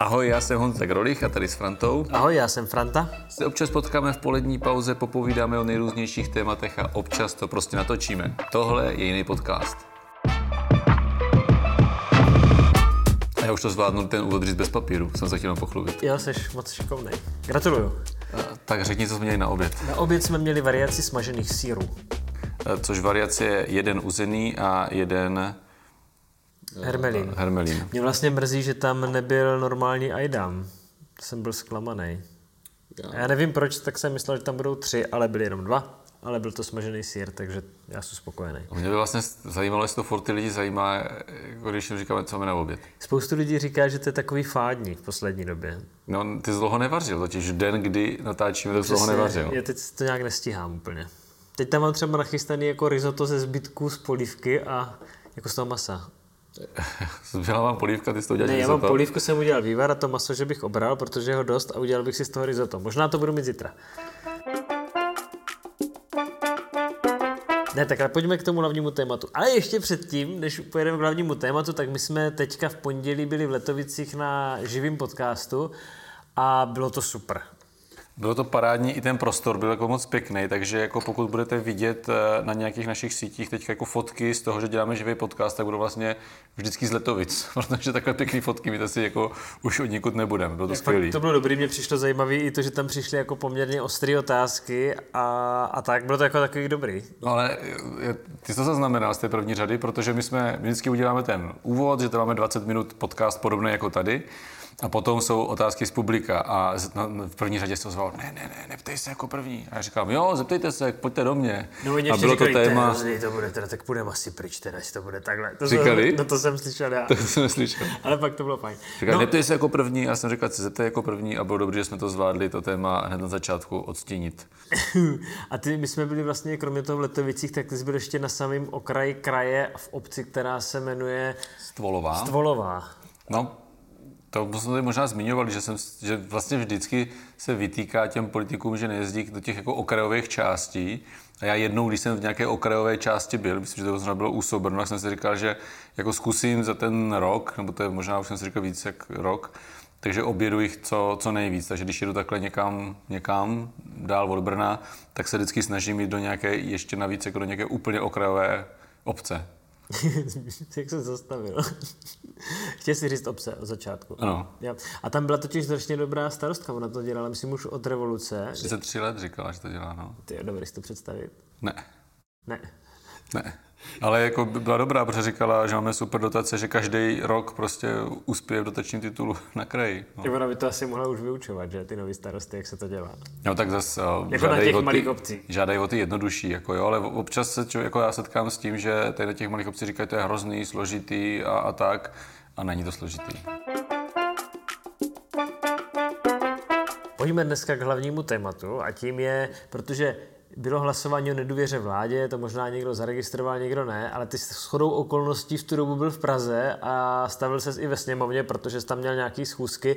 Ahoj, já jsem Honza Grolich a tady s Frantou. Ahoj, já jsem Franta. Se občas potkáme v polední pauze, popovídáme o nejrůznějších tématech a občas to prostě natočíme. Tohle je jiný podcast. A já už to zvládnu ten úvod říct bez papíru, jsem se chtěl pochlubit. Jo, jsi moc šikovnej. Gratuluju. Tak řekni, co jsme měli na oběd. Na oběd jsme měli variaci smažených sírů. Což variace je jeden uzený a jeden Hermelín. hermelín. Mě vlastně mrzí, že tam nebyl normální Aidam. Jsem byl zklamaný. Já nevím proč, tak jsem myslel, že tam budou tři, ale byly jenom dva. Ale byl to smažený sír, takže já jsem spokojený. Mě by vlastně zajímalo, jestli to furt ty lidi zajímá, jako když jim říkáme, co máme na oběd. Spoustu lidí říká, že to je takový fádní v poslední době. No, ty z dlouho nevařil, totiž den, kdy natáčíme, tak z dlouho Přesně, nevařil. Já teď to nějak nestíhám úplně. Teď tam mám třeba nachystaný jako risotto ze zbytků z polívky a jako z toho masa. Zbyla vám polívka, ty jsi to udělal Ne, já mám polívku, jsem udělal vývar a to maso, že bych obral, protože ho dost a udělal bych si z toho risotto. Možná to budu mít zítra. Ne, tak ale pojďme k tomu hlavnímu tématu. Ale ještě předtím, než pojedeme k hlavnímu tématu, tak my jsme teďka v pondělí byli v Letovicích na živým podcastu a bylo to super. Bylo to parádní, i ten prostor byl jako moc pěkný, takže jako pokud budete vidět eh, na nějakých našich sítích teď jako fotky z toho, že děláme živý podcast, tak budou vlastně vždycky z Letovic, protože takhle pěkný fotky my to si jako už od nikud nebudeme, bylo to skvělý. To bylo dobrý, mně přišlo zajímavé i to, že tam přišly jako poměrně ostré otázky a, a tak, bylo to jako takový dobrý. No ale eh, ty jsi to zaznamenal z té první řady, protože my jsme my vždycky uděláme ten úvod, že to máme 20 minut podcast podobný jako tady. A potom jsou otázky z publika a z- na- v první řadě se ozval, ne, ne, ne, neptej se jako první. A já říkám, jo, zeptejte se, pojďte do mě. No, a bylo to říkali, téma, "To bude teda, tak půjdeme asi pryč teda, jestli to bude takhle. To Říkali? Jsem, no to jsem slyšel já. to jsem neslyšel. Ale pak to bylo fajn. Říkal, No, neptej se jako první, já jsem říkal, se zeptej jako první a bylo dobré, že jsme to zvládli, to téma hned na začátku odstínit. a ty, my jsme byli vlastně, kromě toho v Letovicích, tak ty jsi byl ještě na samém okraji kraje v obci, která se jmenuje Stvolová. Stvolová. No, to jsme tady možná zmiňovali, že, jsem, že vlastně vždycky se vytýká těm politikům, že nejezdí do těch jako okrajových částí. A já jednou, když jsem v nějaké okrajové části byl, myslím, že to možná bylo u tak jsem si říkal, že jako zkusím za ten rok, nebo to je možná už jsem si říkal víc jak rok, takže objedu jich co, co nejvíc. Takže když jedu takhle někam, někam dál od Brna, tak se vždycky snažím jít do nějaké, ještě navíc jako do nějaké úplně okrajové obce. Jak jsem zastavil. Chtěl si říct obce od začátku. Ano. Jo. A tam byla totiž strašně dobrá starostka, ona to dělala, myslím, už od revoluce. 33 let říkala, že to dělá, no. Ty jo, dobrý si to představit. Ne. Ne. Ne. Ale jako by byla dobrá, protože říkala, že máme super dotace, že každý rok prostě uspěje v dotačním titulu na kraji. No, ona by to asi mohla už vyučovat, že ty nový starosty, jak se to dělá. no tak zase uh, Jako na těch malých obcích. žádají o ty jednodušší, jako jo, ale občas se čo, jako já setkám s tím, že tady na těch malých obcích říkají, to je hrozný, složitý a, a tak. A není to složitý. Pojďme dneska k hlavnímu tématu a tím je, protože bylo hlasování o nedůvěře vládě, to možná někdo zaregistroval, někdo ne, ale ty shodou okolností v tu dobu byl v Praze a stavil ses i ve sněmovně, protože jsi tam měl nějaký schůzky.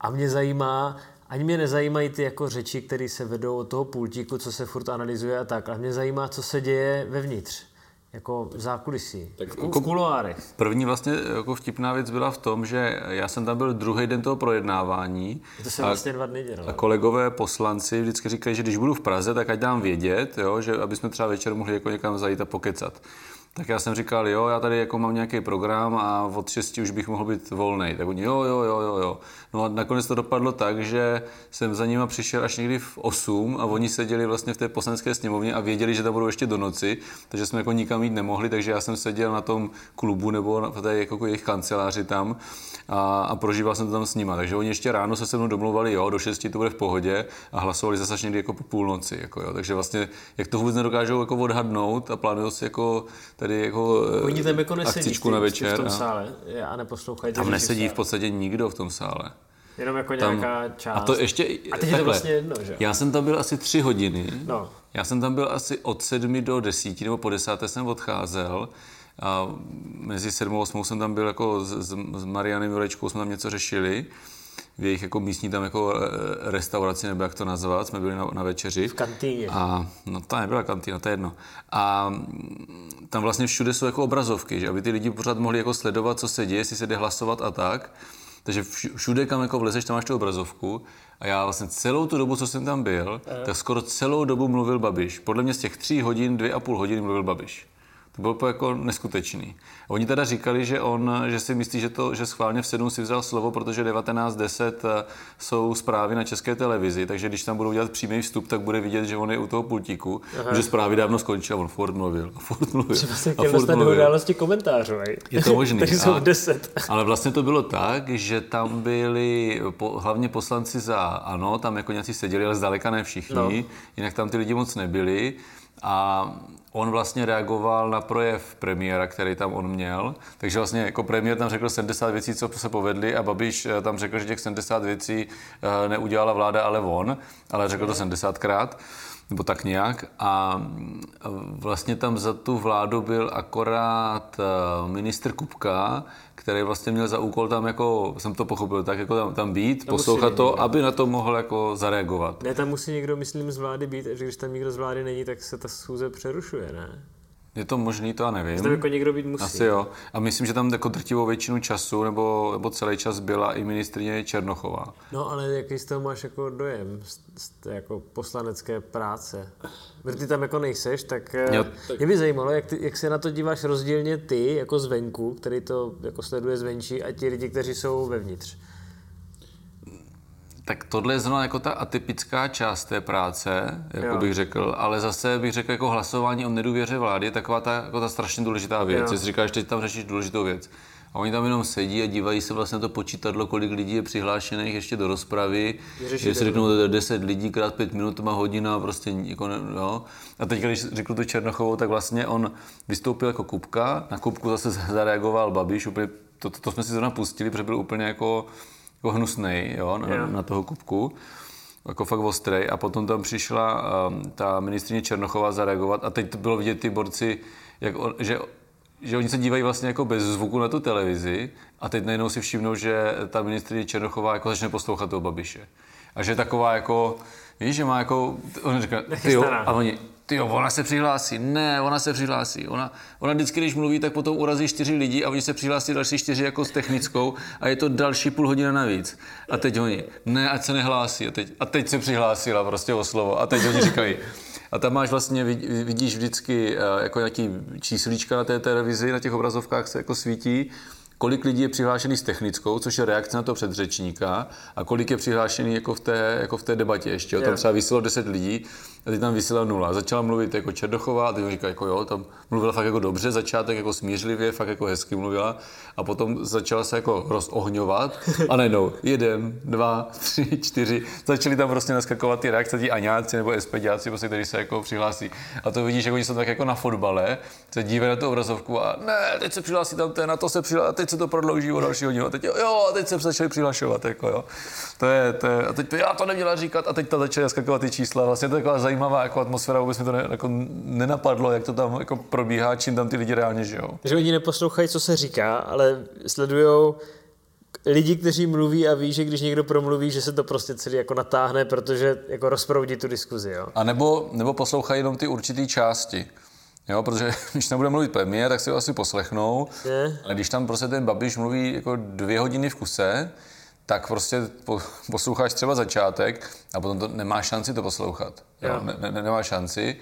A mě zajímá, ani mě nezajímají ty jako řeči, které se vedou od toho pultíku, co se furt analyzuje a tak, ale mě zajímá, co se děje vevnitř, jako v zákulisí, tak, v, ku- v kuloárech. První vlastně jako vtipná věc byla v tom, že já jsem tam byl druhý den toho projednávání. To se a- vlastně dva dny dělalo. A kolegové poslanci vždycky říkají, že když budu v Praze, tak ať dám vědět, jo, že aby jsme třeba večer mohli jako někam zajít a pokecat. Tak já jsem říkal, jo, já tady jako mám nějaký program a od 6 už bych mohl být volný. Tak oni, jo, jo, jo, jo, jo. No a nakonec to dopadlo tak, že jsem za nima přišel až někdy v 8 a oni seděli vlastně v té poslanecké sněmovně a věděli, že tam budou ještě do noci, takže jsme jako nikam jít nemohli, takže já jsem seděl na tom klubu nebo v té jako jejich kanceláři tam a, a prožíval jsem to tam s nima. Takže oni ještě ráno se se mnou domlouvali, jo, do 6 to bude v pohodě a hlasovali zase až někdy jako po půlnoci. Jako, jo. Takže vlastně, jak to vůbec nedokážou jako odhadnout a plánují si jako tady jako Oni tam jako nesedí akcičku na večer. v tom a sále a neposlouchají. tam nesedí v podstatě nikdo v tom sále. Jenom jako Tam, nějaká část. a to ještě... A teď je to vlastně jedno, že? Já jsem tam byl asi tři hodiny. No. Já jsem tam byl asi od sedmi do desíti, nebo po desáté jsem odcházel. A mezi sedmou a osmou jsem tam byl jako s, s, s Marianem Jurečkou, jsme tam něco řešili. V jejich jako místní tam jako eh, restauraci, nebo jak to nazvat, jsme byli na, na večeři. V kantýně. A no to nebyla kantýna, to je jedno. A tam vlastně všude jsou jako obrazovky, že aby ty lidi pořád mohli jako sledovat, co se děje, jestli se jde hlasovat a tak. Takže všude, kam jako vlezeš, tam máš tu obrazovku. A já vlastně celou tu dobu, co jsem tam byl, tak skoro celou dobu mluvil Babiš. Podle mě z těch tří hodin, dvě a půl hodiny mluvil Babiš. To bylo jako neskutečný. Oni teda říkali, že on, že si myslí, že, to, že schválně v 7 si vzal slovo, protože 19.10 eh, jsou zprávy na české televizi, takže když tam budou dělat přímý vstup, tak bude vidět, že on je u toho pultíku, Aha. že zprávy dávno skončily a on furt mluvil a furt mluvil. Třeba se a furt mluvil. události komentářů. Je to možný. takže jsou 10. ale vlastně to bylo tak, že tam byli po, hlavně poslanci za ANO, tam jako nějací seděli, ale zdaleka ne všichni, no. jinak tam ty lidi moc nebyli. A on vlastně reagoval na projev premiéra, který tam on měl. Takže vlastně jako premiér tam řekl 70 věcí, co se povedly a Babiš eh, tam řekl, že těch 70 věcí eh, neudělala vláda, ale on, ale řekl to 70krát nebo tak nějak. A vlastně tam za tu vládu byl akorát eh, ministr Kupka, který vlastně měl za úkol tam jako, jsem to pochopil, tak jako tam, tam být, tam poslouchat to, aby na to mohl jako zareagovat. Ne, tam musí někdo, myslím, z vlády být, že když tam někdo z vlády není, tak se ta schůze přerušuje, ne? Je to možný, to já nevím. Tam jako někdo být musí. Asi jo. A myslím, že tam jako drtivou většinu času nebo, nebo celý čas byla i ministrině Černochová. No ale jaký z toho máš jako dojem z, z jako poslanecké práce? Protože ty tam jako nejseš, tak eh, jo, tak... mě by zajímalo, jak, ty, jak se na to díváš rozdílně ty jako zvenku, který to jako sleduje zvenčí a ti lidi, kteří jsou vevnitř. Tak tohle je zrovna jako ta atypická část té práce, jako jo. bych řekl, ale zase bych řekl, jako hlasování o nedůvěře vlády je taková ta, jako ta strašně důležitá věc. Jo. Jsi říkáš, teď tam řešíš důležitou věc. A oni tam jenom sedí a dívají se vlastně na to počítadlo, kolik lidí je přihlášených ještě do rozpravy. Že si řeknou, že 10 lidí krát 5 minut má hodina, prostě jako ne, no. A teď, když řekl tu Černochovou, tak vlastně on vystoupil jako Kupka, na Kupku zase zareagoval Babiš, úplně to, to, to jsme si zrovna pustili, protože byl úplně jako jako hnusnej, jo, na, yeah. na toho Kupku jako fakt ostrej a potom tam přišla um, ta ministrině Černochová zareagovat a teď to bylo vidět ty borci, jak on, že, že oni se dívají vlastně jako bez zvuku na tu televizi a teď najednou si všimnou, že ta ministrině Černochová jako začne poslouchat toho Babiše. A že je taková jako, víš, že má jako, on říká, ty jo, a oni, ty jo, ona se přihlásí. Ne, ona se přihlásí. Ona, ona vždycky, když mluví, tak potom urazí čtyři lidi a oni se přihlásí další čtyři jako s technickou a je to další půl hodina navíc. A teď oni, ne, ať se nehlásí. A teď, a teď se přihlásila prostě o slovo. A teď oni říkají, a tam máš vlastně, vidíš vždycky eh, jako nějaký číslička na té televizi, na těch obrazovkách se jako svítí kolik lidí je přihlášený s technickou, což je reakce na to předřečníka, a kolik je přihlášený jako v té, jako v té debatě ještě. Jo. Tam třeba vysílalo 10 lidí a teď tam vysílala nula. Začala mluvit jako Čerdochová a teď říká, jako jo, tam mluvila fakt jako dobře, začátek jako smířlivě, fakt jako hezky mluvila a potom začala se jako rozohňovat a najednou jeden, dva, tři, čtyři, začali tam prostě naskakovat ty reakce, ti aňáci nebo SPDáci, prostě, kteří se jako přihlásí. A to vidíš, jako oni jsou tak jako na fotbale, se dívají na tu obrazovku a ne, teď se přihlásí tam ten, na to se přihlásí, teď se to prodlouží o další hodinu, a teď jo, a teď se začali přihlašovat, jako jo. To je, to je, a teď to, já to neměla říkat a teď to začali naskakovat ty čísla, vlastně to je taková zajímavá jako atmosféra, vůbec mi to ne, jako nenapadlo, jak to tam jako probíhá, čím tam ty lidi reálně žijou. Že oni neposlouchají, co se říká, ale sledují lidi, kteří mluví a ví, že když někdo promluví, že se to prostě celý jako natáhne, protože jako rozproudí tu diskuzi, jo. A nebo, nebo poslouchají jenom ty určité části. Jo, protože když tam bude mluvit premiér, tak si ho asi poslechnou. Je. Ale když tam prostě ten Babiš mluví jako dvě hodiny v kuse, tak prostě posloucháš třeba začátek a potom to nemá šanci to poslouchat. Jo. Ne, ne, nemá šanci.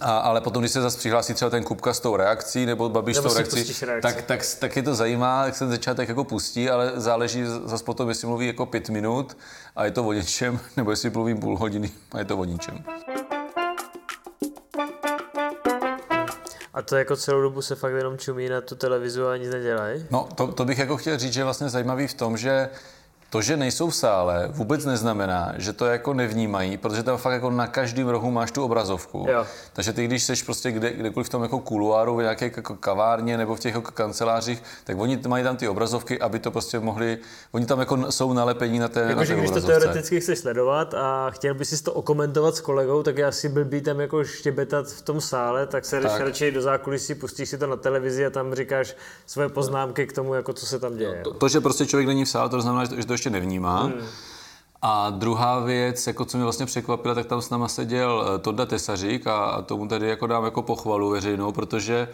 A, ale potom, když se zase přihlásí třeba ten Kupka s tou reakcí, nebo Babiš s tou reakcí, tak, tak, tak, je to zajímá, jak se ten začátek jako pustí, ale záleží zase potom, jestli mluví jako pět minut a je to o něčem, nebo jestli mluví půl hodiny a je to o ničem. A to jako celou dobu se fakt jenom čumí na tu televizu a nic nedělají? No, to, to bych jako chtěl říct, že je vlastně zajímavý v tom, že to, že nejsou v sále, vůbec neznamená, že to jako nevnímají, protože tam fakt jako na každém rohu máš tu obrazovku. Jo. Takže ty, když jsi prostě kde, kdekoliv v tom jako kuloáru, v nějaké jako kavárně nebo v těch jako kancelářích, tak oni mají tam ty obrazovky, aby to prostě mohli, oni tam jako jsou nalepení na té, jako, na té že když obrazovce. to teoreticky chceš sledovat a chtěl bys si to okomentovat s kolegou, tak je asi blbý tam jako štěbetat v tom sále, tak se tak. radši do zákulisí, pustíš si to na televizi a tam říkáš svoje poznámky k tomu, jako co se tam děje. To, to že prostě člověk není v sále, to znamená, že to ještě nevnímá. Hmm. A druhá věc, jako co mě vlastně překvapila, tak tam s náma seděl eh, Toda Tesařík a, a tomu tady jako dám jako pochvalu veřejnou, protože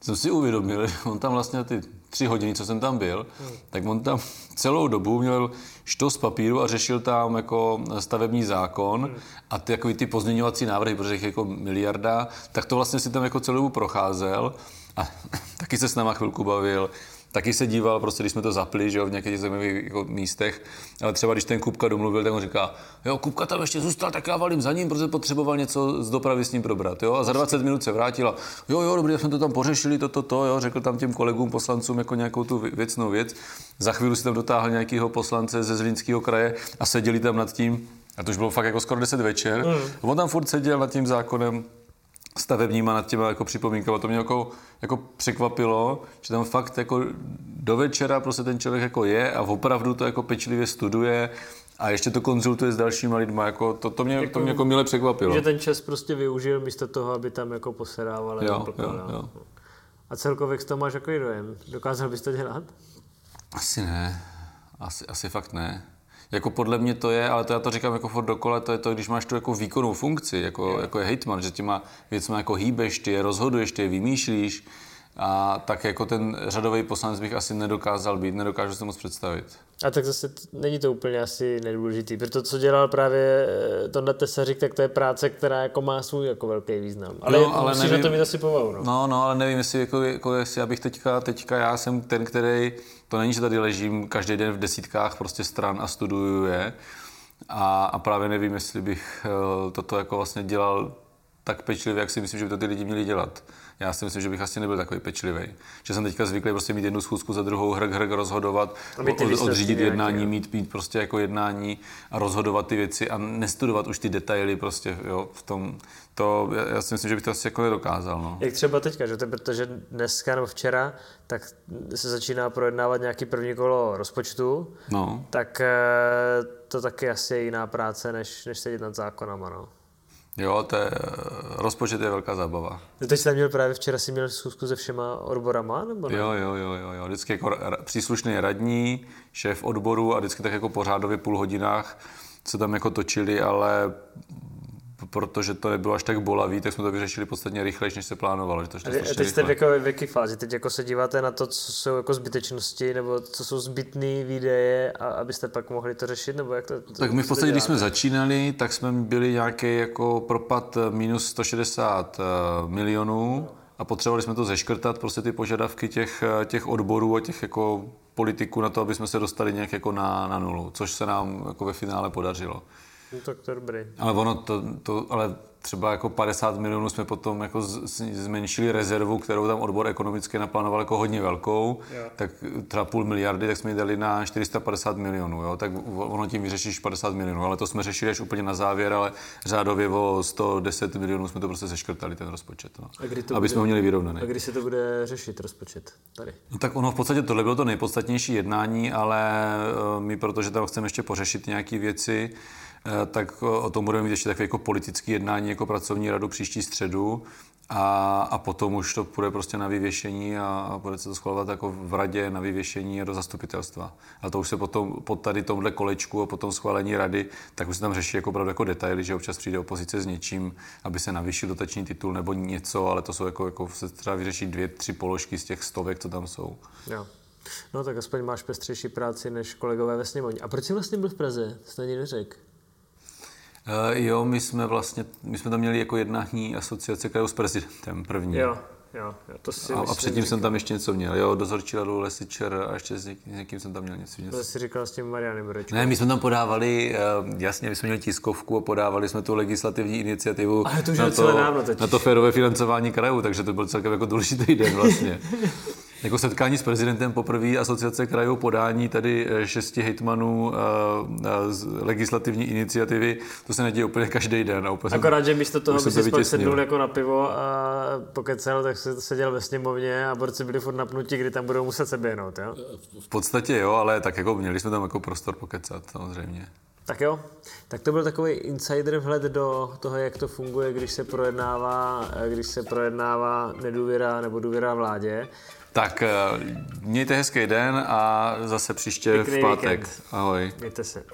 jsem si uvědomil, že on tam vlastně ty tři hodiny, co jsem tam byl, hmm. tak on tam celou dobu měl štos papíru a řešil tam jako stavební zákon hmm. a ty, jako ty pozměňovací návrhy, protože jich jako miliarda, tak to vlastně si tam jako celou dobu procházel a taky se s náma chvilku bavil taky se díval, prostě když jsme to zapli, že jo, v nějakých zajímavých jako místech, ale třeba když ten Kupka domluvil, tak on říká, jo, Kupka tam ještě zůstal, tak já valím za ním, protože potřeboval něco z dopravy s ním probrat, jo, a za 20 minut se vrátila, jo, jo, dobrý, jsme to tam pořešili, toto, to, to, jo, řekl tam těm kolegům, poslancům jako nějakou tu věcnou věc, za chvíli si tam dotáhl nějakého poslance ze Zlínského kraje a seděli tam nad tím, a to už bylo fakt jako skoro 10 večer, mm. on tam furt seděl nad tím zákonem, stavebníma nad těma jako připomínkama. To mě jako, jako překvapilo, že tam fakt jako do večera prostě ten člověk jako je a opravdu to jako pečlivě studuje a ještě to konzultuje s dalšíma lidma, jako to, to, mě, jako, to mě jako mile překvapilo. Že ten čas prostě využil místo toho, aby tam jako posedával. Jo, jo, jo. A celkově to máš jako dojem? Dokázal bys to dělat? Asi ne. Asi, asi fakt ne. Jako podle mě to je, ale to já to říkám jako furt dokola, to je to, když máš tu jako výkonnou funkci, jako, jako je hejtman, že těma věcma jako hýbeš, ty je rozhoduješ, ty je vymýšlíš, a tak jako ten řadový poslanec bych asi nedokázal být, nedokážu si moc představit. A tak zase není to úplně asi nedůležitý, protože to, co dělal právě eh, Tonda Tesařík, tak to je práce, která jako má svůj jako velký význam. Ale, no, ale nevím, to mít asi povahu. No. no, no, ale nevím, jestli, jako, jako, jestli já bych teďka, teďka, já jsem ten, který, to není, že tady ležím každý den v desítkách prostě stran a studuju je. A, a právě nevím, jestli bych eh, toto jako vlastně dělal tak pečlivě, jak si myslím, že by to ty lidi měli dělat. Já si myslím, že bych asi nebyl takový pečlivý. Že jsem teďka zvyklý prostě mít jednu schůzku za druhou, hrk, hrk, rozhodovat, od, odřídit jednání, mít, mít prostě jako jednání a rozhodovat ty věci a nestudovat už ty detaily prostě jo, v tom. To, já, si myslím, že bych to asi jako nedokázal. No. Jak třeba teďka, že to, protože dneska nebo včera, tak se začíná projednávat nějaký první kolo rozpočtu, no. tak eh, to taky asi je jiná práce, než, než sedět nad zákonama. No. Jo, to je, rozpočet je velká zábava. No teď jsi měl právě včera, si měl schůzku se všema odborama, nebo ne? Jo, jo, jo, jo, jo. vždycky jako příslušný radní, šéf odboru a vždycky tak jako pořádově půl hodinách se tam jako točili, ale protože to nebylo až tak bolavý, tak jsme to vyřešili podstatně rychleji, než se plánovalo. Že to a teď jste v, jako, v jaké fázi? Teď jako se díváte na to, co jsou jako zbytečnosti, nebo co jsou zbytné výdaje, a abyste pak mohli to řešit, nebo jak to, to Tak my v podstatě, když jsme začínali, tak jsme byli nějaký jako propad minus 160 eh, milionů a potřebovali jsme to zeškrtat, prostě ty požadavky těch, eh, těch odborů a těch jako politiků na to, aby jsme se dostali nějak jako na, na nulu, což se nám jako ve finále podařilo. No, tak to je dobrý. Ale ono to, to, ale třeba jako 50 milionů jsme potom jako zmenšili rezervu, kterou tam odbor ekonomicky naplánoval jako hodně velkou, jo. tak třeba půl miliardy, tak jsme ji dali na 450 milionů, jo? tak ono tím vyřešíš 50 milionů, ale to jsme řešili až úplně na závěr, ale řádově o 110 milionů jsme to prostě seškrtali, ten rozpočet, no. a kdy to aby bude, jsme ho měli vyrovnaný. A kdy se to bude řešit, rozpočet tady? No tak ono v podstatě tohle bylo to nejpodstatnější jednání, ale eh, my, protože tam chceme ještě pořešit nějaké věci, tak o tom budeme mít ještě takové jako politické jednání jako pracovní radu příští středu a, a potom už to půjde prostě na vyvěšení a, a bude se to schvalovat jako v radě na vyvěšení a do zastupitelstva. A to už se potom pod tady tomhle kolečku a potom schválení rady, tak už se tam řeší jako opravdu jako detaily, že občas přijde opozice s něčím, aby se navýšil dotační titul nebo něco, ale to jsou jako, jako se třeba vyřešit dvě, tři položky z těch stovek, co tam jsou. Jo. No tak aspoň máš pestřejší práci než kolegové ve sněmovně. A proč jsi vlastně byl v Praze? Jsi ani neřekl. Uh, jo, my jsme vlastně, my jsme tam měli jako jednání asociace krajů s prezidentem první. Jo, jo, jo to si A, a předtím jsem tam ještě něco měl, jo, dozorčí radu Lesičer a ještě s, něk, s někým jsem tam měl něco. něco. To jsi říkal s tím Marianem Borečkou. Ne, my jsme tam podávali, uh, jasně, my jsme měli tiskovku a podávali jsme tu legislativní iniciativu Ale to na, to, na to férové financování krajů, takže to byl celkem jako důležitý den vlastně. Jako setkání s prezidentem poprvé asociace krajů podání tady eh, šesti hejtmanů eh, z legislativní iniciativy, to se neděje úplně každý den. A úplně Akorát, že místo toho, aby si sednul jako na pivo a pokecel, tak se seděl ve sněmovně a borci byli furt napnutí, kdy tam budou muset se běhnout, jo? V podstatě jo, ale tak jako měli jsme tam jako prostor pokecat, samozřejmě. Tak jo, tak to byl takový insider vhled do toho, jak to funguje, když se projednává, eh, když se projednává nedůvěra nebo důvěra vládě. Tak eh, mějte hezký den a zase příště Pěkný v pátek. Víkend. Ahoj. Mějte se.